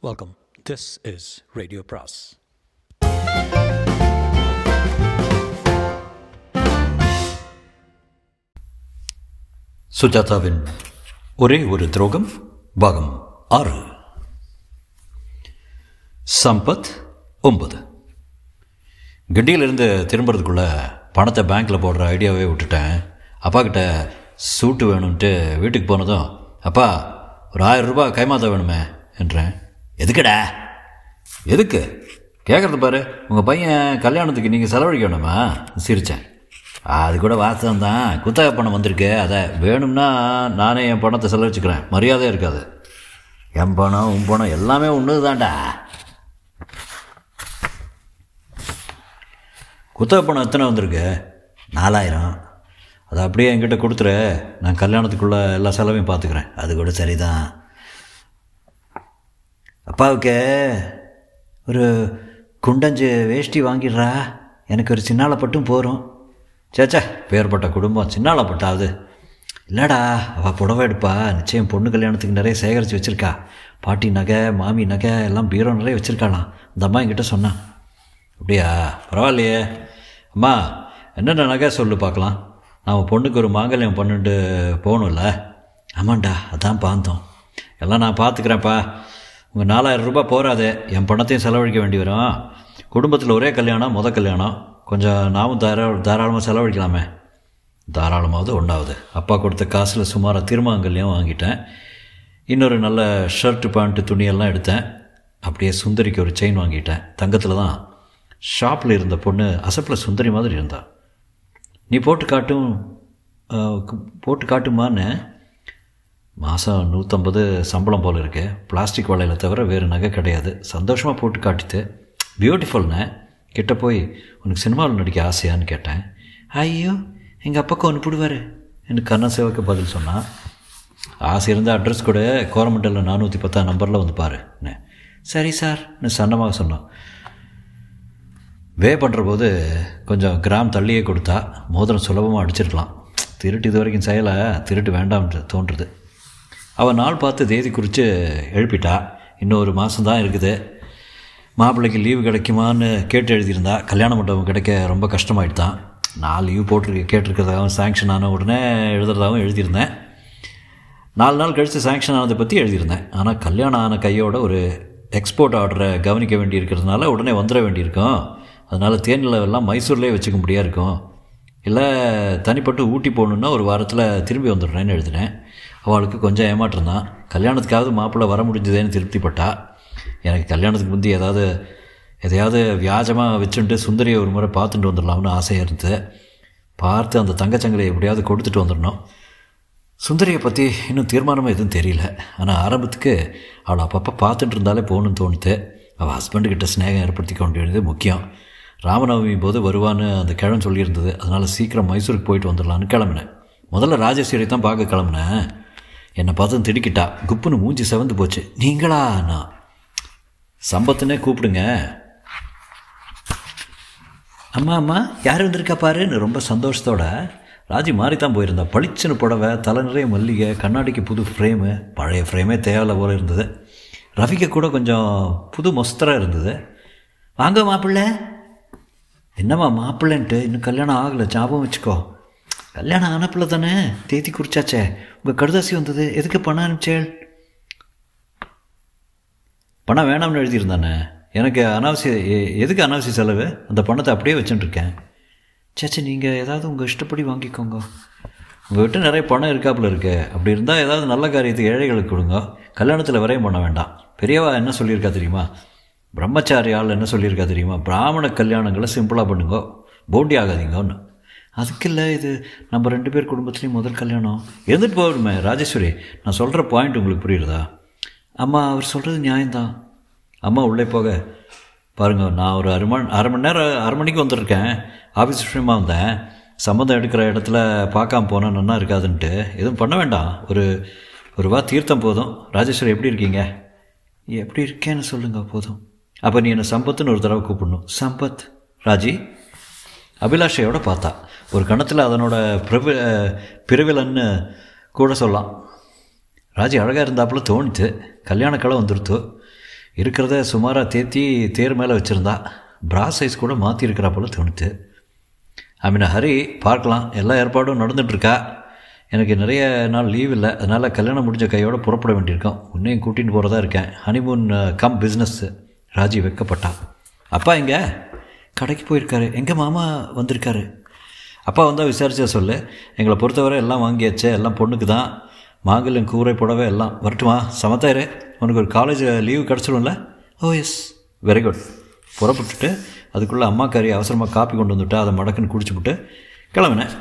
Welcome this is radio bros சுஜாதாவின் ஒரே ஒரு துரோகம் பாகம் ஆறு. சம்பத் ஒன்பது. கண்டியிலிருந்து திரும்புறதுக்குள்ள பணத்தை பேங்க்கில் போடுற ஐடியாவே விட்டுட்டேன். அப்பா கிட்ட சூட்டு வேணும்ன்ட்டு வீட்டுக்கு போனதும் அப்பா ஒரு ஆயிரம் ரூபாய் கைமாத்த வேணுமே என்றேன். எதுக்குடா? எதுக்கு? கேட்குறது பாரு உங்கள் பையன் கல்யாணத்துக்கு நீங்கள் செலவழிக்கணுமா சிரித்தேன் அது கூட வாஸ்தவம் தான் குத்தகை பணம் வந்திருக்கு. அதை வேணும்னா நானே என் பணத்தை செலவழிச்சுக்கிறேன். மரியாதையாக இருக்காது. என் பணம் உன் பணம் எல்லாமே ஒன்று தான்டா குத்தகை பணம் எத்தனை வந்திருக்கு? நாலாயிரம். அதை அப்படியே என்கிட்ட கொடுத்துரு. நான் கல்யாணத்துக்குள்ளே எல்லா செலவையும் பார்த்துக்கிறேன். அது கூட சரிதான். அப்பாவுக்கு ஒரு குண்டஞ்சு வேஷ்டி வாங்கிடுறா. எனக்கு ஒரு சின்னால போகிறோம் சேச்சா பேர்பட்ட குடும்பம் சின்னால பட்டாவது இல்லைடா அவள் புடவை எடுப்பா. நிச்சயம் பொண்ணு கல்யாணத்துக்கு நிறைய சேகரித்து வச்சுருக்கா. பாட்டி நகை மாமி நகை எல்லாம் பீரோ நிறைய வச்சுருக்காளாம். அந்த அம்மா என்கிட்ட சொன்னான் அப்படியா? பரவாயில்லையே. அம்மா என்னென்ன நகை சொல்லு பார்க்கலாம். நாம் பொண்ணுக்கு ஒரு மாங்கல்யம் பண்ணிட்டு போகணும்ல. ஆமாண்டா அதான் பார்த்தோம் எல்லாம் நான் பார்த்துக்கிறேன்ப்பா. உங்கள் நாலாயிரம் ரூபாய் போகாது என் பணத்தையும் செலவழிக்க வேண்டி வரும். குடும்பத்தில் ஒரே கல்யாணம் முத கல்யாணம். கொஞ்சம் நாமும் தாரா தாராளமாக செலவழிக்கலாமே. தாராளமாவது ஒன்றாவது அப்பா கொடுத்த காசில் சுமாராக திருமாங்கல்யம் வாங்கிட்டேன். இன்னொரு நல்ல ஷர்ட்டு பேண்ட்டு துணியெல்லாம் எடுத்தேன். அப்படியே சுந்தரிக்கு ஒரு செயின் வாங்கிட்டேன். தங்கத்தில் தான். ஷாப்பில் இருந்த பொண்ணு அசப்பில் சுந்தரி மாதிரி இருந்தா. நீ போட்டு காட்டும் போட்டு காட்டுமான்னு மாதம் நூற்றம்பது சம்பளம் போல் இருக்கு. பிளாஸ்டிக் வளையல தவிர வேறு நகை கிடையாது. சந்தோஷமாக போட்டு காட்டித்து பியூட்டிஃபுல்னே கிட்ட போய் உனக்கு சினிமாவில் நடிக்க ஆசையான்னு கேட்டேன். ஐயோ எங்கள் அப்பாவுக்கு ஒன்று போடுவார். எனக்கு கண்ணா சேவைக்கு பதில் சொன்னான் ஆசை இருந்தால் அட்ரஸ் கூட. கோரமண்டலில் நானூற்றி பத்தாம் நம்பரில் வந்து பாரு. சரி சார் சன்னமாக சொன்னான். வே பண்ணுற போது கொஞ்சம் கிராம் தள்ளியே கொடுத்தா மோதிரம் சுலபமாக அடிச்சிருக்கலாம். திருட்டு இது வரைக்கும் செய்யலை. திருட்டு வேண்டாம்னு தோன்றுறது அவள் நாள் பார்த்து தேதி குறித்து எழுப்பிட்டா. இன்னும் ஒரு மாதம் தான் இருக்குது. மாப்பிள்ளைக்கு லீவு கிடைக்குமான்னு கேட்டு எழுதியிருந்தா கல்யாண மண்டபம் கிடைக்க ரொம்ப கஷ்டமாயிட்டான் நான் லீவ் போட்டிருக்க கேட்டிருக்கிறதாகவும் சாங்ஷன் ஆன உடனே எழுதுறதாகவும் எழுதியிருந்தேன். நாலு நாள் கழித்து சாங்ஷன் ஆனதை பற்றி எழுதியிருந்தேன். ஆனால் கல்யாணம் ஆன கையோட ஒரு எக்ஸ்போர்ட் ஆர்டரை கவனிக்க வேண்டி இருக்கிறதுனால உடனே வந்துட வேண்டியிருக்கும். அதனால் தேனில் எல்லாம் மைசூர்லேயே வச்சுக்க முடியா இருக்கும். இல்லை தனிப்பட்டு ஊட்டி போகணுன்னா ஒரு வாரத்தில் திரும்பி வந்துடுறேன்னு எழுதினேன். அவளுக்கு கொஞ்சம் ஏமாற்றம் தான் கல்யாணத்துக்காவது மாப்பிள்ளை வர முடிஞ்சதேன்னு திருப்திப்பட்டா? எனக்கு கல்யாணத்துக்கு முந்தி ஏதாவது எதையாவது வியாஜமாக வச்சுட்டு சுந்தரியை ஒரு முறை பார்த்துட்டு வந்துடலாம்னு ஆசையாக இருந்தது. பார்த்து அந்த தங்கச்சங்கலை எப்படியாவது கொடுத்துட்டு வந்துடணும். சுந்தரியை பற்றி இன்னும் தீர்மானமாக எதுவும் தெரியல. ஆனால் ஆரம்பத்துக்கு அவளை அப்பப்போ பார்த்துட்டு இருந்தாலே போகணும்னு தோணுது. அவள் ஹஸ்பண்டுக்கிட்ட ஸ்நேகம் ஏற்படுத்தி கொண்டு வேண்டியது முக்கியம். ராமநவமி போது வருவான்னு அந்த கிழமை சொல்லியிருந்தது. அதனால் சீக்கிரம் மைசூருக்கு போயிட்டு வந்துடலான்னு கிளம்புனேன். முதல்ல ராஜேஸ்வரி தான் பார்க்க கிளம்புனேன். என்னை பார்த்து திடுக்கிட்டா. குப்புன்னு மூஞ்சி செவந்து போச்சு. நீங்களா நான் சம்பத்துனே கூப்பிடுங்க. அம்மா அம்மா யார் வந்திருக்கா பாருன்னு ரொம்ப சந்தோஷத்தோட ராஜி மாறி தான் போயிருந்தா. பளிச்சுன்னு புடவை தலை நிறைய மல்லிகை கண்ணாடிக்கு புது ஃப்ரேமு பழைய ஃப்ரேமே தேவையில்ல போல இருந்தது. ரவிக்கு கூட கொஞ்சம் புது மொஸ்தராக இருந்தது. வாங்க மாப்பிள்ளை. என்னம்மா மாப்பிள்ளைன்ட்டு இன்னும் கல்யாணம் ஆகலை. ஞாபகம் வச்சுக்கோ. கல்யாணம் ஆன பிள்ளை தானே. தேதி குறிச்சாச்சே. உங்கள் கடுதாசி வந்தது. எதுக்கு பணம் அனுப்பிச்சேள்? பணம் வேணாம்னு எழுதியிருந்தானே. எனக்கு அனாவசிய எ- எதுக்கு அனாவசிய செலவு? அந்த பணத்தை அப்படியே வச்சுட்டுருக்கேன். சேச்சே நீங்கள் ஏதாவது உங்கள் இஷ்டப்படி வாங்கிக்கோங்க. உங்கள்கிட்ட நிறைய பணம் இருக்காப்புல இருக்கு. அப்படி இருந்தால் ஏதாவது நல்ல காரியத்துக்கு ஏழைகளுக்கு கொடுங்க. கல்யாணத்தில் வரையும் பண்ண வேண்டாம். பெரியவா என்ன சொல்லியிருக்கா தெரியுமா? பிரம்மச்சாரி ஆள் என்ன சொல்லியிருக்கா தெரியுமா? பிராமண கல்யாணங்களை சிம்பிளாக பண்ணுங்க. போண்டி ஆகாதீங்கன்னு அதுக்கு இல்லை இது நம்ம ரெண்டு பேர் குடும்பத்துலேயும் முதல் கல்யாணம். எதிர்ப்பு போகணுமே ராஜேஸ்வரி நான் சொல்கிற பாயிண்ட் உங்களுக்கு புரியுறதா? அம்மா அவர் சொல்கிறது நியாயம்தான். அம்மா உள்ளே போக பாருங்க நான் ஒரு அரை மணி அரை மணி நேரம் அரை மணிக்கு வந்திருக்கேன். ஆஃபீஸ் விஷயமா வந்தேன். சம்மந்தம் எடுக்கிற இடத்துல பார்க்காம போனால் நல்லா இருக்காதுன்ட்டு. எதுவும் பண்ண வேண்டாம். ஒரு ஒரு வா தீர்த்தம் போதும். ராஜேஸ்வரி எப்படி இருக்கீங்க? எப்படி இருக்கேன்னு சொல்லுங்க போதும். அப்போ நீ என்னை சம்பத்துன்னு ஒரு தடவை கூப்பிடணும். சம்பத். ராஜி? அபிலாஷையோட பார்த்தா. ஒரு கணத்தில் அதனோட பிரபு பிறவிலன்னு கூட சொல்லலாம். ராஜி அழகாக இருந்தாப்புல தோணித்து கல்யாண கலை வந்துருத்து. இருக்கிறத சுமாராக தேத்தி தேர் மேலே வச்சுருந்தா பிரா சைஸ் கூட மாற்றிருக்கிறாப்புல போல தோணுது ஐ மீன் ஹரி பார்க்கலாம். எல்லா ஏற்பாடும் நடந்துகிட்ருக்கா எனக்கு நிறைய நாள் லீவ் இல்லை. அதனால் கல்யாணம் முடிஞ்ச கையோடு புறப்பட வேண்டியிருக்கோம். உன்னையும் கூட்டின்னு போகிறதா இருக்கேன். ஹனிமூன் கம் பிஸ்னஸ்ஸு ராஜி வைக்கப்பட்டான். அப்பா எங்கே? கடைக்கு போயிருக்காரு. எங்கள் மாமா வந்திருக்காரு. அப்பா வந்தால் விசாரிச்சா சொல்லு. எங்களை பொறுத்தவரை எல்லாம் வாங்கியாச்சே. எல்லாம் பொண்ணுக்கு தான். மாங்கல்யம் கூரை புடவை எல்லாம். வரட்டுமா? சமத்தாயிரு. உனக்கு ஒரு காலேஜ் லீவு கிடச்சிடும்ல ஓ எஸ் வெரி குட் புறப்பட்டுட்டு அதுக்குள்ளே அம்மா கறி அவசரமாக காப்பி கொண்டு வந்துவிட்டா அதை மடக்குன்னு குடிச்சுப்புட்டு கிளம்பினேன்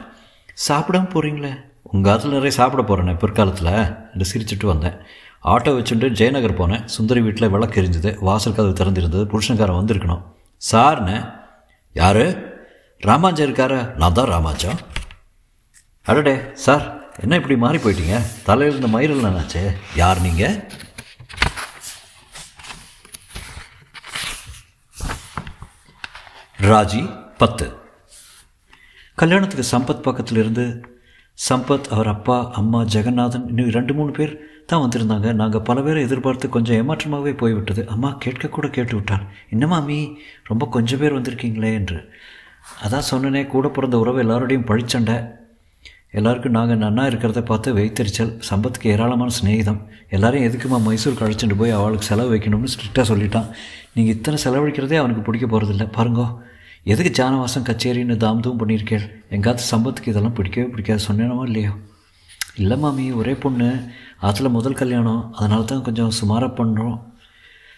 சாப்பிடாம போகிறீங்களே உங்கள் காலத்தில் நிறைய சாப்பிட போகிறேனே பிற்காலத்தில். என்று சிரிச்சுட்டு வந்தேன். ஆட்டோ வச்சுட்டு ஜெயநகர் போனேன். சுந்தரி வீட்டில் விளக்கு எரிஞ்சது. வாசல் கதவு திறந்திருந்தது. புருஷன்காரன் வந்திருக்கணும். சார்ண்ணே யார்? ராமாஞ்சா இருக்காரா? நான் தான் ராமாஜா அடடே சார் என்ன இப்படி மாறி போயிட்டீங்க? தலையில் இருந்த மயிரில் என்னாச்சே? யார் நீங்கள் ராஜி பத்து. கல்யாணத்துக்கு சம்பத் பக்கத்தில் இருந்து சம்பத் அவர் அப்பா அம்மா ஜெகநாதன் இன்னும் ரெண்டு மூணு பேர் தான் வந்திருந்தாங்க. நாங்கள் பல பேரை எதிர்பார்த்து கொஞ்சம் ஏமாற்றமாகவே போய்விட்டது. அம்மா கேட்கக்கூட கேட்டு விட்டார் என்னமாமி ரொம்ப கொஞ்சம் பேர் வந்திருக்கீங்களே என்று. அதான் சொன்னனே கூட பிறந்த உறவு எல்லாரோடையும் பழிச்சண்டை. எல்லாருக்கும் நாங்கள் நன்னா இருக்கிறத பார்த்து வைத்தறிச்சல் சம்பத்துக்கு ஏராளமான சிநேகிதம். எல்லாரையும் எதுக்குமா மைசூர் அழைச்சிட்டு போய் அவளுக்கு செலவு வைக்கணும்னு ஸ்ட்ரிக்டாக சொல்லிட்டான். நீங்கள் இத்தனை செலவழிக்கிறதே அவனுக்கு பிடிக்க போகிறதில்ல பாருங்கோ எதுக்கு ஜானவாசம் கச்சேரின்னு தாம்தூம் பண்ணியிருக்கேள்? எங்காவது சம்பத்துக்கு இதெல்லாம் பிடிக்கவே பிடிக்காது. சொன்னேனோ இல்லையோ? இல்லை மாமி ஒரே பொண்ணு. ஆற்றுல முதல் கல்யாணம் அதனால தான் கொஞ்சம் சுமாராக பண்ணுறோம்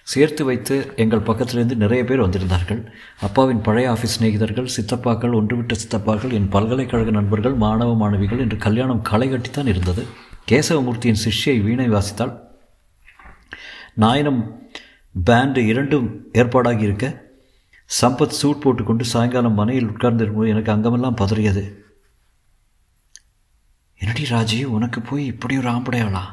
சேர்த்து வைத்து எங்கள் பக்கத்திலிருந்து நிறைய பேர் வந்திருந்தார்கள். அப்பாவின் பழைய ஆஃபீஸ் சிநேகிதர்கள் சித்தப்பாக்கள் ஒன்றுவிட்ட சித்தப்பாக்கள் என் பல்கலைக்கழக நண்பர்கள் மாணவ மாணவிகள் என்று கல்யாணம் களை கட்டித்தான் இருந்தது. கேசவமூர்த்தியின் சிஷ்யை வீணை வாசித்தால் நாயனம் பேண்டு இரண்டும் ஏற்பாடாகி இருக்க சம்பத் சூட் போட்டுக்கொண்டு சாயங்காலம் மனையில் உட்கார்ந்திருக்கும் எனக்கு அங்கமெல்லாம் பதறியது. என்னடி ராஜி உனக்கு போய் இப்படி ஒரு ஆம்படையாளா?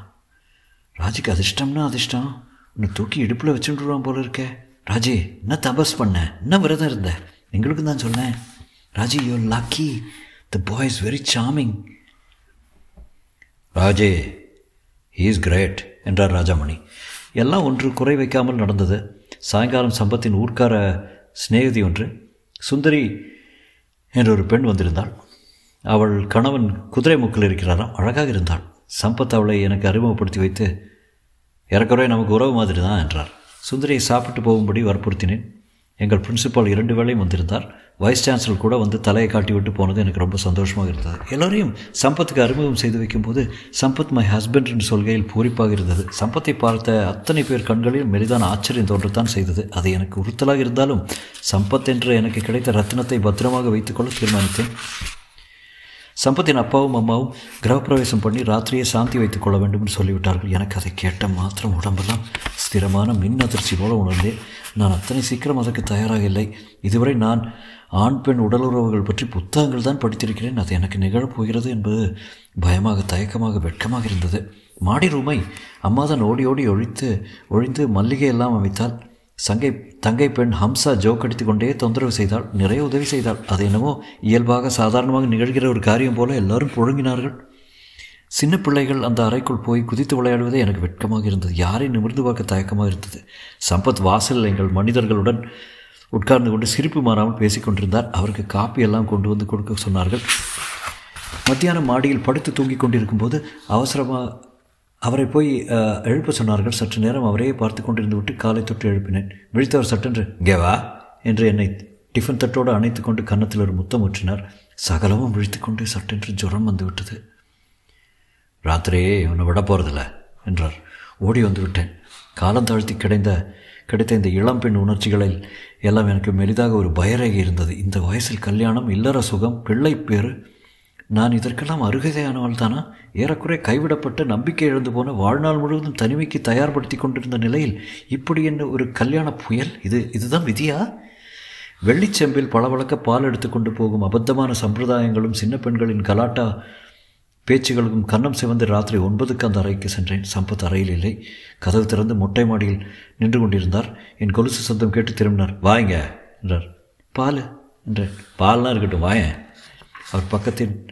ராஜிக்கு அதிர்ஷ்டம்னா அதிர்ஷ்டம். உன்னை தூக்கி இடுப்பில் வச்சுட்டுருவான் போல இருக்கே. ராஜி என்ன தபஸ் பண்ண? என்ன விரதம் இருந்த? எங்களுக்கு தான் சொன்னேன். Raji you lucky the boy is very charming Raje he is great என்றார் ராஜாமணி. எல்லாம் ஒன்று குறை வைக்காமல் நடந்தது. சாயங்காலம் சம்பத்தின் ஊர்க்கார சிநேகிதி ஒன்று சுந்தரி என்ற ஒரு பெண் வந்திருந்தாள். அவள் கணவன் குதிரை மூக்கில் இருக்கிறாராம். அழகாக இருந்தாள். சம்பத் அவளை எனக்கு அறிமுகப்படுத்தி வைத்து ஏறக்குறைய நமக்கு உறவு மாதிரி தான் என்றார். சுந்தரியை சாப்பிட்டு போகும்படி வற்புறுத்தினேன். எங்கள் பிரின்சிபால் இரண்டு வேளையும் வந்திருந்தார். வைஸ் சான்சலர் கூட வந்து தலையை காட்டி விட்டு போனது எனக்கு ரொம்ப சந்தோஷமாக இருந்தது. எல்லோரையும் சம்பத்துக்கு அறிமுகம் செய்து வைக்கும்போது சம்பத் மை ஹஸ்பண்ட் என்று சொல்கையில் பூரிப்பாக இருந்தது. சம்பத்தை பார்த்த அத்தனை பேர் கண்களில் மெலிதான ஆச்சரியம் தோன்றத்தான் செய்தது. அது எனக்கு உறுத்தலாக இருந்தாலும் சம்பத் என்று எனக்கு கிடைத்த ரத்தினத்தை பத்திரமாக வைத்துக்கொள்ள தீர்மானித்தேன். சம்பத்தின் அப்பாவும் அம்மாவும் கிரகப்பிரவேசம் பண்ணி ராத்திரியே சாந்தி வைத்துக் கொள்ள வேண்டும் என்று சொல்லிவிட்டார்கள். எனக்கு அதை கேட்ட மாத்திரம் உடம்பெல்லாம் ஸ்திரமான மின் அதிர்ச்சி போல உணர்ந்தேன். நான் அத்தனை சீக்கிரம் அதற்கு தயாராக இல்லை. இதுவரை நான் ஆண் பெண் உடலுறவுகள் பற்றி புத்தகங்கள் தான் படித்திருக்கிறேன். அது எனக்கு நிகழப் போகிறது என்பது பயமாக தயக்கமாக வெட்கமாக இருந்தது. மாடி ரூமை அம்மா தான் ஓடி ஓடி ஒழித்து ஒழிந்து மல்லிகை எல்லாம் அமைத்தால் சங்கை தங்கை பெண் ஹம்சா ஜோக் அடித்து கொண்டே தொந்தரவு செய்தாள் நிறைய உதவி செய்தாள். அது என்னவோ இயல்பாக சாதாரணமாக நிகழ்கிற ஒரு காரியம் போல எல்லாரும் புழங்கினார்கள். சின்ன பிள்ளைகள் அந்த அறைக்குள் போய் குதித்து விளையாடுவதே எனக்கு வெட்கமாக இருந்தது. யாரை நிமிர்ந்து பார்க்க தயக்கமாக இருந்தது. சம்பத் வாசல் எங்கள் மனிதர்களுடன் உட்கார்ந்து கொண்டு சிரிப்பு மாறாமல் பேசிக்கொண்டிருந்தார் அவருக்கு காப்பி எல்லாம் கொண்டு வந்து கொடுக்க சொன்னார்கள். மத்தியானம் மாடியில் படுத்து தூங்கிக் கொண்டிருக்கும்போது அவசரமாக அவரை போய் எழுப்ப சொன்னார்கள். சற்று நேரம் அவரையே பார்த்து கொண்டிருந்து விட்டு காலை தொட்டு எழுப்பினேன். விழித்தவர் சட்டென்று. இங்கே வா. என்று என்னை டிஃபன் தட்டோடு அணைத்து கொண்டு கன்னத்தில் ஒரு முத்தம் ஊற்றினார். சகலமும் விழித்து கொண்டு சட்டென்று ஜுரம் வந்து விட்டது. ராத்திரியே இவனை விட போகிறதில்ல என்றார். ஓடி வந்து விட்டேன். காலம் தாழ்த்தி கிடைந்த கிடைத்த இந்த இளம்பெண் உணர்ச்சிகளில் எல்லாம் எனக்கு மெலிதாக ஒரு பயரேகை இருந்தது. இந்த வயசில் கல்யாணம் இல்லற சுகம் பிள்ளை பேறு நான் இதற்கெல்லாம் அருகதையானவள் தானா ஏறக்குறை கைவிடப்பட்ட நம்பிக்கை இழந்து போன வாழ்நாள் முழுவதும் தனிமைக்கு தயார்படுத்தி கொண்டிருந்த நிலையில் இப்படி என்ன ஒரு கல்யாண புயல்? இது இதுதான் விதியா? வெள்ளிச்செம்பில் பளபளக்க பால் எடுத்து கொண்டு போகும் அபத்தமான சம்பிரதாயங்களும் சின்ன பெண்களின் கலாட்டா பேச்சுகளுக்கும் கன்னம் சிவந்து ராத்திரி ஒன்பதுக்கு அந்த அறைக்கு சென்றேன். சம்பத் அறையில் இல்லை. கதவு திறந்து மொட்டை மாடியில் நின்று கொண்டிருந்தார். என் கொலுசு சத்தம் கேட்டு திரும்பினார். வாங்க என்றார். பால் என்றேன். பால்லாம் இருக்கட்டும் வாயேன். அவர் பக்கத்தில்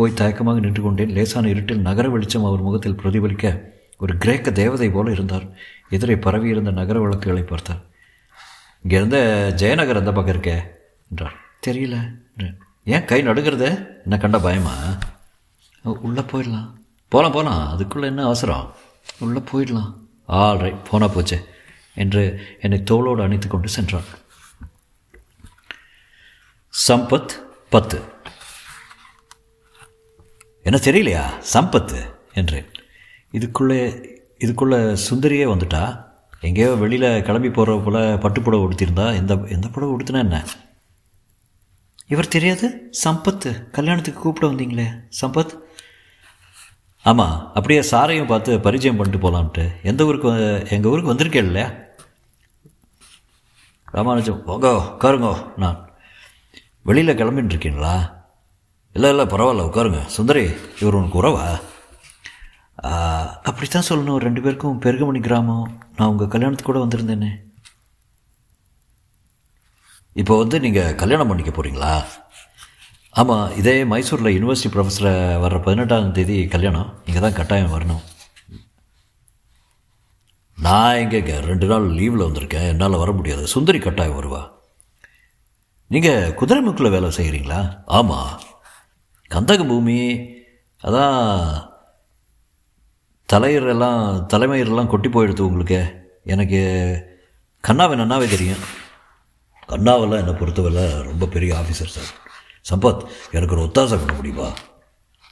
போய் தயக்கமாக நின்று கொண்டேன் லேசான இருட்டில் நகர வெளிச்சம் அவர் முகத்தில் பிரதிபலிக்க ஒரு கிரேக்க தேவதை போல இருந்தார். எதிரே பரவியிருந்த நகர விளக்குகளை பார்த்தார். இங்கேருந்த ஜெயநகர் எந்த பக்கம் இருக்கே? என்றார். தெரியல. ஏன் கை நடுங்கிறது? என்ன கண்ட பயமா? உள்ளே போயிடலாம். போகலாம் போகலாம் அதுக்குள்ளே என்ன அவசரம்? உள்ளே போயிடலாம். ஆல் ரைட் போனால் போச்சு. என்று என்னை தோளோடு அணைத்து கொண்டு சென்றான் சம்பத் பத்து. என்ன தெரியலையா? சம்பத்து என்றேன். இதுக்குள்ளே இதுக்குள்ளே சுந்தரியே வந்துட்டா? எங்கேயோ வெளியில் கிளம்பி போகிற போல் பட்டுப்புடவை உடுத்திருந்தா எந்த எந்த புடவை உடுத்தினா என்ன? இவர் தெரியாது? சம்பத்து கல்யாணத்துக்கு கூப்பிட வந்தீங்களே சம்பத்? ஆமாம் அப்படியே சாரையும் பார்த்து பரிச்சயம் பண்ணிட்டு போகலான்ட்டு எந்த ஊருக்கு எங்கள் ஊருக்கு வந்திருக்கேன் இல்லையா? ராமானுஜம் போங்கோ உட்காருங்கோ நான். வெளியில் கிளம்பின்னு இருக்கீங்களா? இல்லை இல்லை பரவாயில்ல உட்காருங்க. சுந்தரி இவர் உனக்கு உறவா? அப்படித்தான் சொல்லணும். ரெண்டு பேருக்கும் பெருகமணி கிராமம். நான் உங்கள் கல்யாணத்துக்கு கூட வந்திருந்தேனே. இப்போ வந்து நீங்கள் கல்யாணம் பண்ணிக்க போகிறீங்களா ஆமாம் இதே மைசூரில் யூனிவர்சிட்டி ப்ரொஃபஸரை வர்ற பதினெட்டாம் தேதி கல்யாணம். இங்கே தான் கட்டாயம் வரணும். நான் எங்கேங்க? ரெண்டு நாள் லீவில் வந்திருக்கேன். என்னால் வர முடியாது. சுந்தரி கட்டாயம் வருவா. நீங்கள் குதிரைமுக்கில் வேலை செய்கிறீங்களா ஆமாம் கந்தக பூமி அதான் தலையரெல்லாம் தலைமயிரெல்லாம் கொட்டி போயிடுது உங்களுக்கு. எனக்கு கண்ணாவை நன்னாவே தெரியும். கண்ணாவெல்லாம் என்னை பொறுத்தவரை ரொம்ப பெரிய ஆஃபீஸர் சார் சம்பத் எனக்கு ஒரு ஒத்தாசை பண்ண முடியுமா?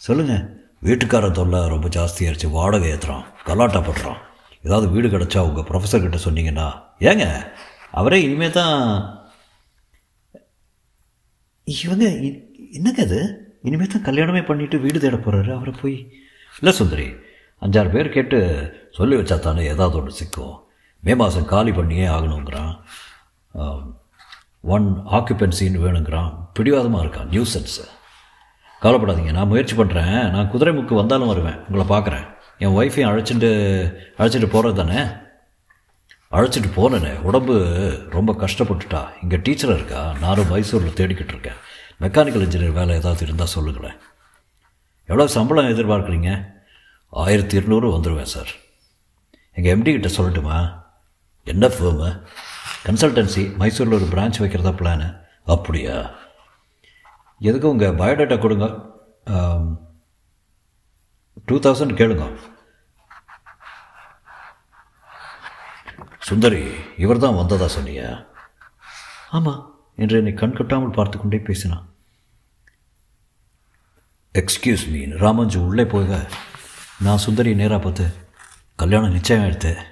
சொல்லுங்கள் வீட்டுக்காரன் தொல்லை ரொம்ப ஜாஸ்தியாகிடுச்சு வாடகை ஏற்றுறான் கலாட்டா பண்ணுறான் ஏதாவது வீடு கிடச்சா உங்கள் ப்ரொஃபஸர் கிட்ட சொன்னீங்கன்னா ஏங்க அவரே இனிமே தான் இவங்க என்னங்க அது இனிமேல் தான் கல்யாணமே பண்ணிவிட்டு வீடு தேட போகிறாரு அவரை போய் இல்லை சுந்தரி அஞ்சாறு பேர் கேட்டு சொல்லி வச்சா தானே ஏதாவது ஒன்று சிக்கும். மே மாதம் காலி பண்ணியே ஆகணுங்கிறான் ஒன் ஆக்குபென்சின்னு வேணுங்கிறான். பிடிவாதமாக இருக்கான். நியூசன்ஸு கவலைப்படாதீங்க நான் முயற்சி பண்ணுறேன் நான் குதிரைமுக்கு வந்தாலும் வருவேன். உங்களை பார்க்குறேன் என் ஒய்ஃபையும் அழைச்சிட்டு அழைச்சிட்டு போகிறது தானே? அழைச்சிட்டு போனேனே. உடம்பு ரொம்ப கஷ்டப்பட்டுட்டா. இங்கே டீச்சராக இருக்கா? நானும் மைசூரில் தேடிக்கிட்டு இருக்கேன். மெக்கானிக்கல் இன்ஜினியர் வேலை ஏதாவது இருந்தால் சொல்லுங்களேன். எவ்வளோ சம்பளம் எதிர்பார்க்குறீங்க? ஆயிரத்தி இருநூறு வந்துடுவேன் சார். எங்கள் எம்டி கிட்ட சொல்லட்டுமா? என்ன ஃபேமு கன்சல்டன்சி மைசூரில் ஒரு பிரான்ச் வைக்கிறதா பிளானு அப்படியா? எதுக்கு உங்கள் பயோடேட்டா கொடுங்க? டூ தௌசண்ட் கேளுங்க. சுந்தரி இவர் தான் வந்ததா சொன்னீங்க? ஆமாம் என்று என்னை கண் கட்டாமல் பார்த்து கொண்டே பேசினான். எக்ஸ்கியூஸ் மீ ராமஞ்சு உள்ளே போக. நான் சுந்தரி நேராக பார்த்து கல்யாணம் நிச்சயம் எடுத்தேன்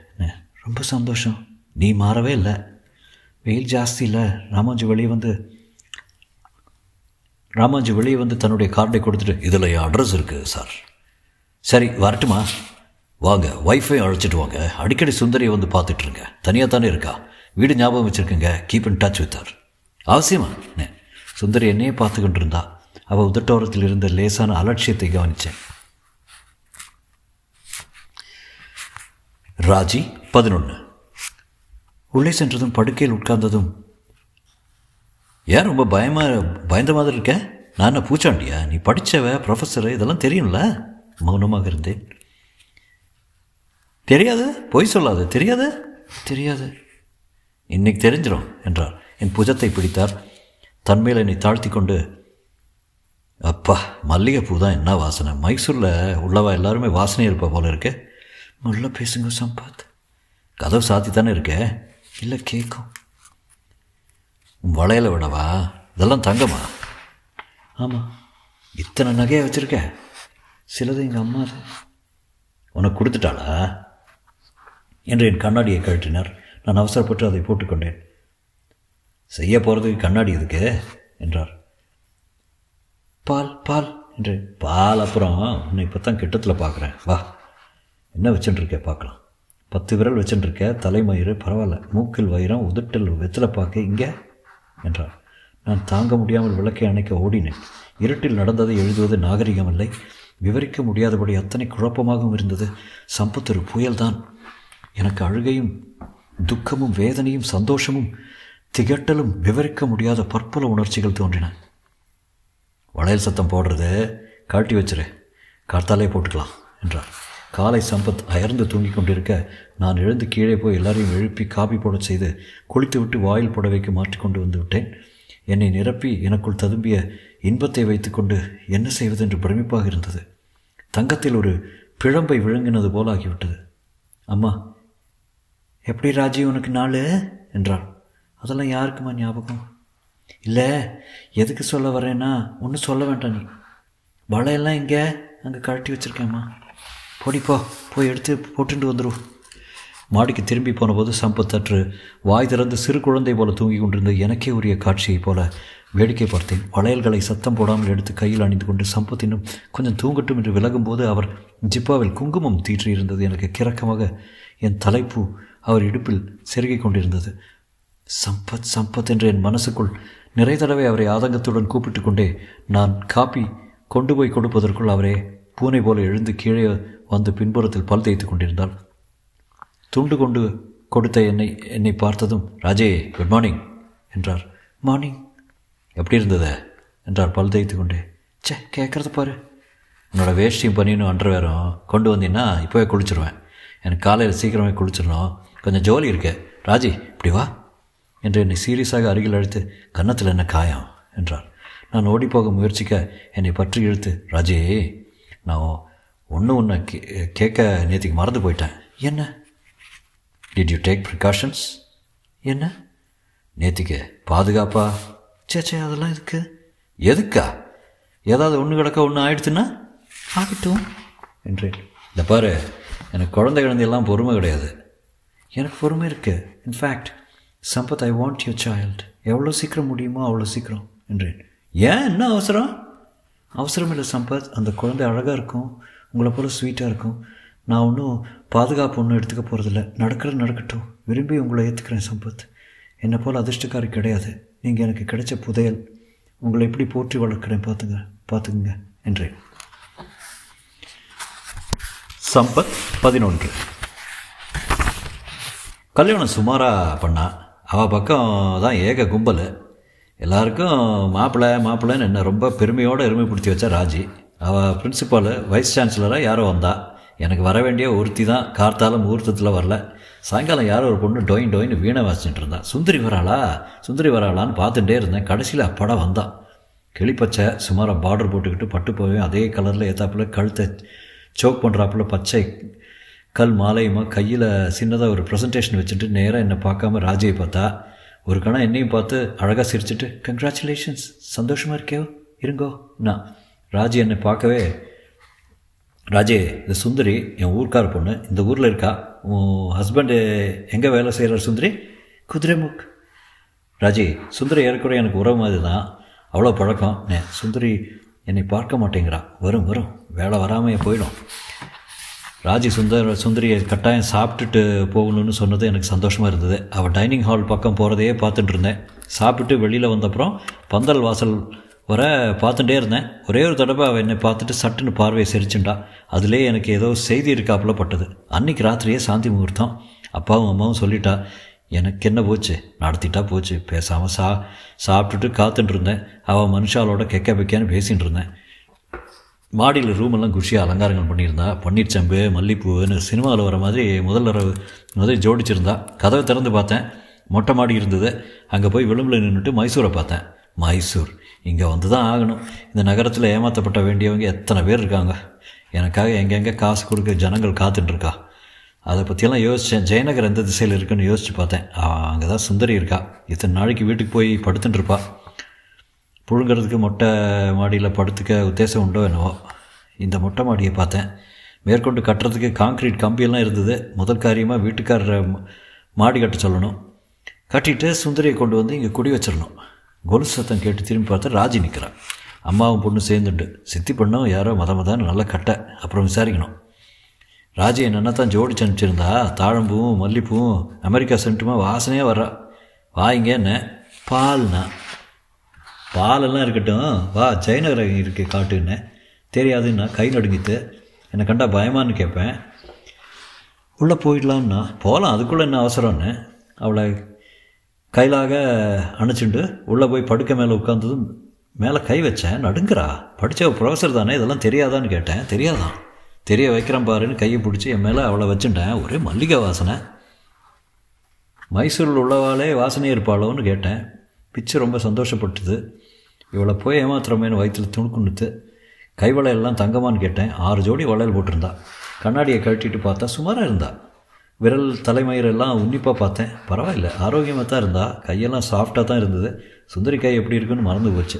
ரொம்ப சந்தோஷம். நீ மாறவே இல்லை. வெயில் ஜாஸ்தி இல்லை. ராமாஜி வெளியே வந்து ராமாஜி வெளியே வந்து தன்னுடைய கார்டை கொடுத்துட்டு இதில் என் அட்ரஸ் இருக்குது சார் சரி வரட்டுமா? வாங்க ஒய்ஃபை அழைச்சிட்டு வாங்க. அடிக்கடி சுந்தரியை வந்து பார்த்துட்ருங்க தனியாக தானே இருக்கா? வீடு ஞாபகம் வச்சுருக்கங்க. Keep in touch with her அவசியமா சுந்தரி என்னையே பார்த்து கொண்டிருந்தா அவள் உதட்டோரத்தில் இருந்த லேசான அலட்சியத்தை கவனித்தேன் ராஜி பதினொன்று உள்ளே சென்றதும் படுக்கையில் உட்கார்ந்ததும் ஏன் ரொம்ப பயமாக பயந்த மாதிரி இருக்க? நான் என்ன பூச்சாண்டியா? நீ படித்தவ ப்ரொஃபஸரு இதெல்லாம் தெரியும்ல? மௌனமாக இருந்தேன். தெரியாது பொய் சொல்லாது தெரியாது? தெரியாது. இன்னைக்கு தெரிஞ்சிடும் என்றார் என் புஜத்தை பிடித்தார். தன்மேல் என்னை தாழ்த்தி கொண்டு அப்பா மல்லிகைப்பூ தான் என்ன வாசனை? மைசூரில் உள்ளவா எல்லாருமே வாசனை இருப்பா போல இருக்கு. நல்லா பேசுங்க சம்பாத். கதவு சாத்தி தானே இருக்கே. இல்லை கேட்கும் வளையலை வளையல விடவா? இதெல்லாம் தங்கம்மா ஆமாம் இத்தனை நகையை வச்சுருக்க. சிலது எங்கள் அம்மா அது. உனக்கு கொடுத்துட்டாளா? என்று என் கண்ணாடியை கழட்டினார் நான் அவசரப்பட்டு அதை போட்டுக்கொண்டேன். செய்ய போகிறதுக்கு கண்ணாடி இருக்கு என்றார். பால் பால் என்று பால் அப்புறம் உன்னை இப்போ தான் கிட்டத்தில் பார்க்குறேன் வா. என்ன வச்சுட்டுருக்க பார்க்கலாம் பத்து விரல் வச்சுட்டுருக்க தலைமயிறு பரவாயில்ல. மூக்கில் வயிறம் உதட்டில் வெத்தலை பார்க்க இங்கே என்றார். நான் தாங்க முடியாமல் விளக்கை அணைக்க ஓடினேன். இருட்டில் நடந்ததை எழுதுவது நாகரிகம் இல்லை விவரிக்க முடியாதபடி அத்தனை குழப்பமாகவும் இருந்தது. சம்பத் ஒரு புயல்தான். எனக்கு அழுகையும் துக்கமும் வேதனையும் சந்தோஷமும் திகட்டலும் விவரிக்க முடியாத பற்பல உணர்ச்சிகள் தோன்றின. வளையல் சத்தம் போடுறது காட்டி வச்சிரு. கார்த்தாலே போட்டுக்கலாம் என்றார். காலை சம்பத் அயர்ந்து தூங்கிக் கொண்டிருக்க நான் எழுந்து கீழே போய் எல்லாரையும் எழுப்பி காபி போட செய்து குளித்துவிட்டு வாயில் புடவைக்கு மாற்றிக்கொண்டு வந்து விட்டேன். என்னை நிரப்பி எனக்குள் ததும்பிய இன்பத்தை வைத்துக்கொண்டு என்ன செய்வது என்று பிரமிப்பாக இருந்தது. தங்கத்தில் ஒரு பிழம்பை விழுங்கினது போல ஆகிவிட்டது அம்மா எப்படி ராஜி உனக்கு நாள்? என்றாள். அதெல்லாம் யாருக்குமா ஞாபகம்? இல்லை எதுக்கு சொல்ல வரேன்னா ஒன்றும் சொல்ல வேண்டாம் நீ. வளையெல்லாம் இங்கே அங்கே கழட்டி வச்சுருக்கேம்மா. போடிப்போ போய் எடுத்து போட்டுட்டு வந்துடும் மாடிக்கு திரும்பி போனபோது சம்பத் சற்று வாய் திறந்து சிறு குழந்தை போல தூங்கி கொண்டிருந்த எனக்கே உரிய காட்சியைப் போல வேடிக்கை பார்த்தேன். வளையல்களை சத்தம் போடாமல் எடுத்து கையில் அணிந்து கொண்டு சம்பத் இன்னும் கொஞ்சம் தூங்கட்டும் என்று விலகும்போது அவர் ஜிப்பாவில் குங்குமம் தீற்றி இருந்தது எனக்கு கிறக்கமாக என் தலைப்பு அவர் இடுப்பில் செருகிக் கொண்டிருந்தது. சம்பத் சம்பத் என்று என் மனசுக்குள் நிறை தடவை அவரை ஆதங்கத்துடன் கூப்பிட்டு கொண்டே நான் காப்பி கொண்டு போய் கொடுப்பதற்குள் அவரே பூனை போல எழுந்து கீழே வந்து பின்புறத்தில் பல் தேய்த்து கொண்டிருந்தாள் துண்டு கொண்டு கொடுத்த என்னை என்னை பார்த்ததும் ராஜே குட் மார்னிங் என்றார். மார்னிங் எப்படி இருந்தது? என்றார் பல் தேய்த்து கொண்டே. சே கேட்குறது பாரு. உன்னோட வேஷ்டியும் பனியனும் அண்டர்வேரும் கொண்டு வந்தீங்கன்னா இப்போவே குளிச்சிருவேன். எனக்கு காலையில் சீக்கிரமே குளிச்சிடணும். கொஞ்சம் ஜோலி இருக்கு. ராஜி இப்படி வா. என்று என்னை சீரியஸாக அருகில் அழைத்து கன்னத்தில் என்ன காயம்? என்றார் நான் ஓடிப்போக முயற்சிக்க என்னை பற்றி இழுத்து ராஜே நான் ஒன்று ஒன்று கே கேட்க நேற்றுக்கு மறந்து போயிட்டேன். என்ன? டிட் யூ டேக் ப்ரிகாஷன்ஸ் என்ன? நேத்திக்கு பாதுகாப்பா? சே சே அதெல்லாம் எதுக்கு? எதுக்கா? ஏதாவது ஒன்று கிடக்க ஒன்று ஆயிடுச்சுன்னா? ஆகட்டும். என்றேன். இந்த பாரு எனக்கு குழந்தை குழந்தையெல்லாம் பொறுமை கிடையாது. எனக்கு பொறுமை இருக்கு. In fact Sampath I want your child எவ்வளோ சீக்கிரம் முடியுமோ அவ்வளோ சீக்கிரம் என்றேன். ஏன்? என்ன அவசரம்? அவசரம் இல்லை சம்பத். அந்த குழந்தை அழகாக இருக்கும். உங்களை போல் ஸ்வீட்டாக இருக்கும். நான் ஒன்றும் பாதுகாப்பு ஒன்றும் எடுத்துக்க போகிறதில்ல நடக்கிறது நடக்கட்டும். விரும்பி உங்களை ஏற்றுக்கிறேன் சம்பத். என்னை போல் அதிர்ஷ்டக்காரி கிடையாது. நீங்கள் எனக்கு கிடைச்ச புதையல். உங்களை எப்படி போற்றி வளர்க்குறேன் பார்த்துங்க. பார்த்துக்குங்க என்றேன். சம்பத் பதினொன்று. கல்யாணம் சுமாராக பண்ணா அவள் பக்கம் தான் ஏக கும்பல். எல்லாருக்கும் மாப்பிள்ளை மாப்பிள்ளைன்னு என்ன ரொம்ப பெருமையோடு எருமைப்படுத்தி வச்சா ராஜி. அவள் பிரின்சிபாலு வைஸ் சான்சலராக யாரோ வந்தா. எனக்கு வர வேண்டிய ஒருத்தி தான் கார்த்தால முகூர்த்தத்தில் வரல. சாயங்காலம் யாரோ ஒரு பொண்ணு டொயின் டொயின்னு வீணை வாசிச்சுட்டு இருந்தா. சுந்தரி வராளா? சுந்தரி வராளான்னு பார்த்துட்டே இருந்தேன். கடைசியில் அப்படம் வந்தான் கிளிப்பச்சை சுமாராக பார்டர் போட்டுக்கிட்டு பட்டு போவேன் அதே கலரில் ஏத்தாப்புல கழுத்தை சோக் பண்ணுறாப்புல பச்சை கல் மாலையுமா கையில் சின்னதாக ஒரு ப்ரெசன்டேஷன் வச்சுட்டு நேராக என்னை பார்க்காம ராஜையை பார்த்தா ஒரு கணம் என்னையும் பார்த்து அழகாக சிரிச்சிட்டு கங்க்ராச்சுலேஷன்ஸ் சந்தோஷமாக இருக்கேவோ இருங்கோ. நான் ராஜி என்னை பார்க்கவே ராஜே இந்த சுந்தரி என் ஊர்க்கார பொண்ணு இந்த ஊரில் இருக்கா? உன் ஹஸ்பண்டு எங்கே வேலை செய்கிறார் சுந்தரி? குதிரைமுக். ராஜி சுந்தரி ஏற்கனவே எனக்கு உறவு மாதிரி தான் அவ்வளோ பழக்கம். நே சுந்தரி என்னை பார்க்க மாட்டேங்கிறா. வரும் வரும். வேலை வராமையே போயிடும். ராஜி சுந்தர் சுந்தரியை கட்டாயம் சாப்பிட்டுட்டு போகணும்னு சொன்னது எனக்கு சந்தோஷமாக இருந்தது. அவள் டைனிங் ஹால் பக்கம் போகிறதையே பார்த்துட்டு இருந்தேன். சாப்பிட்டுட்டு வெளியில் வந்தப்புறம் பந்தல் வாசல் வர பார்த்துட்டே இருந்தேன். ஒரே ஒரு தடவை அவள் என்னை பார்த்துட்டு சட்டுன்னு பார்வையை செரிச்சுண்டா அதிலே எனக்கு ஏதோ செய்தி இருக்காப்புல பட்டது. அன்னைக்கு ராத்திரியே சாந்தி முகூர்த்தம். அப்பாவும் அம்மாவும் சொல்லிட்டா எனக்கு என்ன போச்சு? நடத்திட்டா போச்சு. பேசாமல் சா சாப்பிட்டுட்டு காத்துட்டு இருந்தேன். அவள் மனுஷாலோட கெக்க பெக்கான்னு பேசிகிட்டு இருந்தேன். மாடியில் ரூமெல்லாம் குஷியாக அலங்காரங்கள் பண்ணியிருந்தா. பன்னீர்ச்சம்பு மல்லிப்பூன்னு சினிமாவில் வர மாதிரி முதல்ல முதல் ஜோடிச்சிருந்தா. கதவை திறந்து பார்த்தேன். மொட்டை மாடி இருந்தது. அங்கே போய் விளிம்பில் நின்றுட்டு மைசூரை பார்த்தேன். மைசூர். இங்கே வந்து தான் ஆகணும். இந்த நகரத்தில் ஏமாற்றப்பட்ட வேண்டியவங்க எத்தனை பேர் இருக்காங்க? எனக்காக எங்கெங்கே காசு கொடுக்க ஜனங்கள் காத்துட்ருக்கா அதை பற்றியெல்லாம் யோசித்தேன் ஜெயநகர் எந்த திசையில் இருக்குன்னு யோசித்து பார்த்தேன். அங்கே தான் சுந்தரி இருக்கா. இத்தனை நாளைக்கு வீட்டுக்கு போய் படுத்துட்டுருப்பா புழுங்கிறதுக்கு மொட்டை மாடியில் படுத்துக்க உத்தேசம் உண்டோ என்னவோ? இந்த மொட்டை மாடியை பார்த்தேன். மேற்கொண்டு கட்டுறதுக்கு காங்க்ரீட் கம்பியெல்லாம் இருந்தது. முதல் காரியமாக வீட்டுக்காரரை மாடி கட்ட சொல்லணும். கட்டிட்டு சுந்தரியை கொண்டு வந்து இங்கே குடி வச்சிடணும். கொலுசு சத்தம் கேட்டு திரும்பி பார்த்தா ராஜி நிற்கிறான் அம்மாவும் பொண்ணு சேர்ந்துட்டு சித்தி பொண்ணும் யாரோ மத மதான்னு நல்லா கட்ட. அப்புறம் விசாரிக்கணும். ராஜி என்னென்ன தான் ஜோடிச்சு அனுப்பிச்சிருந்தா தாழம்பூவும் மல்லிப்பூவும் அமெரிக்கா சென்ட்டுமா வாசனையாக வர்றா. வாங்க என்ன? பால்னா. பாலெல்லாம் இருக்கட்டும். வா ஜெயநகரம் இருக்கு காட்டுன்னு. தெரியாதுன்னா கை நடுங்கித்து என்னை கண்டா பயமான்னு கேட்பேன். உள்ளே போயிடலாம்னா போகலாம் அதுக்குள்ளே என்ன அவசரம்னு. அவளை கையிலாக அணைச்சிண்டு உள்ளே போய் படுக்க மேலே உட்காந்ததும் மேலே கை வச்சேன். நடுங்குறா படித்த ப்ரொஃபஸர் தானே இதெல்லாம் தெரியாதான்னு கேட்டேன். தெரியாதான். தெரிய வைக்கிறேன் பாருன்னு கையை பிடிச்சி என் மேலே அவளை வச்சுட்டேன். ஒரே மல்லிகை வாசனை. மைசூரில் உள்ளவாளே வாசனை இருப்பாளோன்னு கேட்டேன். பிச்சு ரொம்ப சந்தோஷப்பட்டுது. இவளை போய் ஏமாத்துறமேனு வயிற்றில் துணுக்குன்னுத்து கை வளையல்லாம் தங்கமான்னு கேட்டேன். ஆறு ஜோடி வளையல் போட்டிருந்தா. கண்ணாடியை கழட்டிட்டு பார்த்தா சுமாராக இருந்தா. விரல் தலைமயிரெல்லாம் உன்னிப்பாக பார்த்தேன். பரவாயில்ல ஆரோக்கியமாக தான் இருந்தா. கையெல்லாம் சாஃப்டாக தான் இருந்தது. சுந்தரி கை எப்படி இருக்குன்னு மறந்து போச்சு.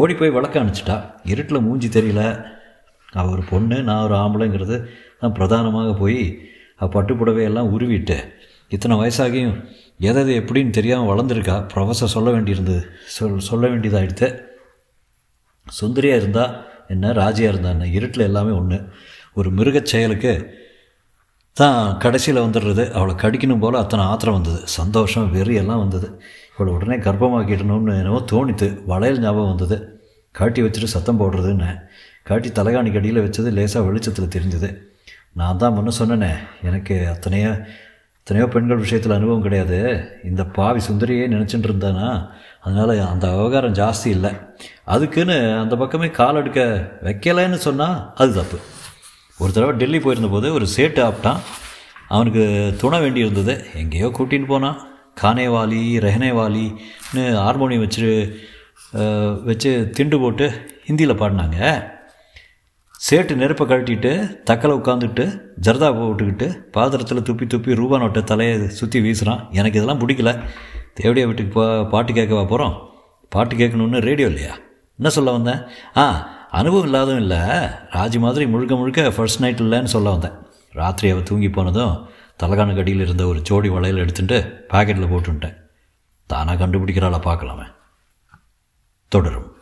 ஓடி போய் விளக்க அனுப்பிச்சிட்டா. இருட்டில் மூஞ்சி தெரியல. அவள் ஒரு பொண்ணு நான் ஒரு ஆம்பளைங்கிறது. தான் பிரதானமாக போய் பட்டு புடவையெல்லாம் உருவிட்டு இத்தனை வயசாகியும் எதை எப்படின்னு தெரியாமல் வளர்ந்துருக்கா? ப்ரொஃபஸர் சொல்ல வேண்டியிருந்தது. சொல் சொல்ல வேண்டியதாகிடுத்து சுந்தரியாக இருந்தா என்ன ராஜியாக இருந்தா என்ன? இருட்டில் எல்லாமே ஒன்று ஒரு மிருகச் செயலுக்கு தான் கடைசியில் வந்துடுறது. அவளை கடிக்கணும் போல் அத்தனை ஆத்திரம் வந்தது. சந்தோஷம் வெறி எல்லாம் வந்தது. இவளை உடனே கர்ப்பமாக்கிடணும்னு என்னவோ தோணித்து வளையல் ஞாபகம் வந்தது. காட்டி வச்சுட்டு சத்தம் போடுறதுன்னு. காட்டி தலைகாணிக்கு அடியில் வச்சது லேசாக வெளிச்சத்தில் தெரிஞ்சது. நான் தான் முன்ன சொன்னேனே எனக்கு அத்தனையோ எத்தனையோ பெண்கள் விஷயத்தில் அனுபவம் கிடையாது. இந்த பாவி சுந்தரியே நினச்சிட்டு இருந்தானா? அதனால் அந்த விவகாரம் ஜாஸ்தி இல்லை. அதுக்குன்னு அந்த பக்கமே கால் எடுக்க வைக்கலைன்னு சொன்னால் அது தப்பு. ஒரு தடவை டெல்லி போயிருந்தபோது ஒரு சேட்டு ஆப்டான் அவனுக்கு துணை வேண்டி இருந்தது எங்கேயோ கூட்டின்னு போனான் கானேவாலி ரெஹனேவாலின்னு ஹார்மோனியம் வச்சு வச்சு திண்டு போட்டு ஹிந்தியில் பாடினாங்க. சேட்டு நெருப்பை கழட்டிட்டு தக்கலை உட்காந்துட்டு ஜர்தா போட்டுக்கிட்டு பாத்திரத்தில் துப்பி துப்பி ரூபா நோட்டை தலையை சுற்றி வீசுகிறான் எனக்கு இதெல்லாம் பிடிக்கல. தேவடியா வீட்டுக்கு பா பாட்டு கேட்கவா போகிறோம் பாட்டு கேட்கணுன்னு ரேடியோ இல்லையா? என்ன சொல்ல வந்தேன்? ஆ அனுபவம் இல்லாதும் இல்லை. ராஜி மாதிரி முழுக்க முழுக்க ஃபர்ஸ்ட் நைட் இல்லைன்னு சொல்ல வந்தேன். ராத்திரி அவள் தூங்கி போனதும் தலைகாணு கடியில் இருந்த ஒரு ஜோடி வளையல் எடுத்துட்டு பாக்கெட்டில் போட்டுன்ட்டேன். தானாக கண்டுபிடிக்கிறாளா பார்க்கலாமே. தொடரும்.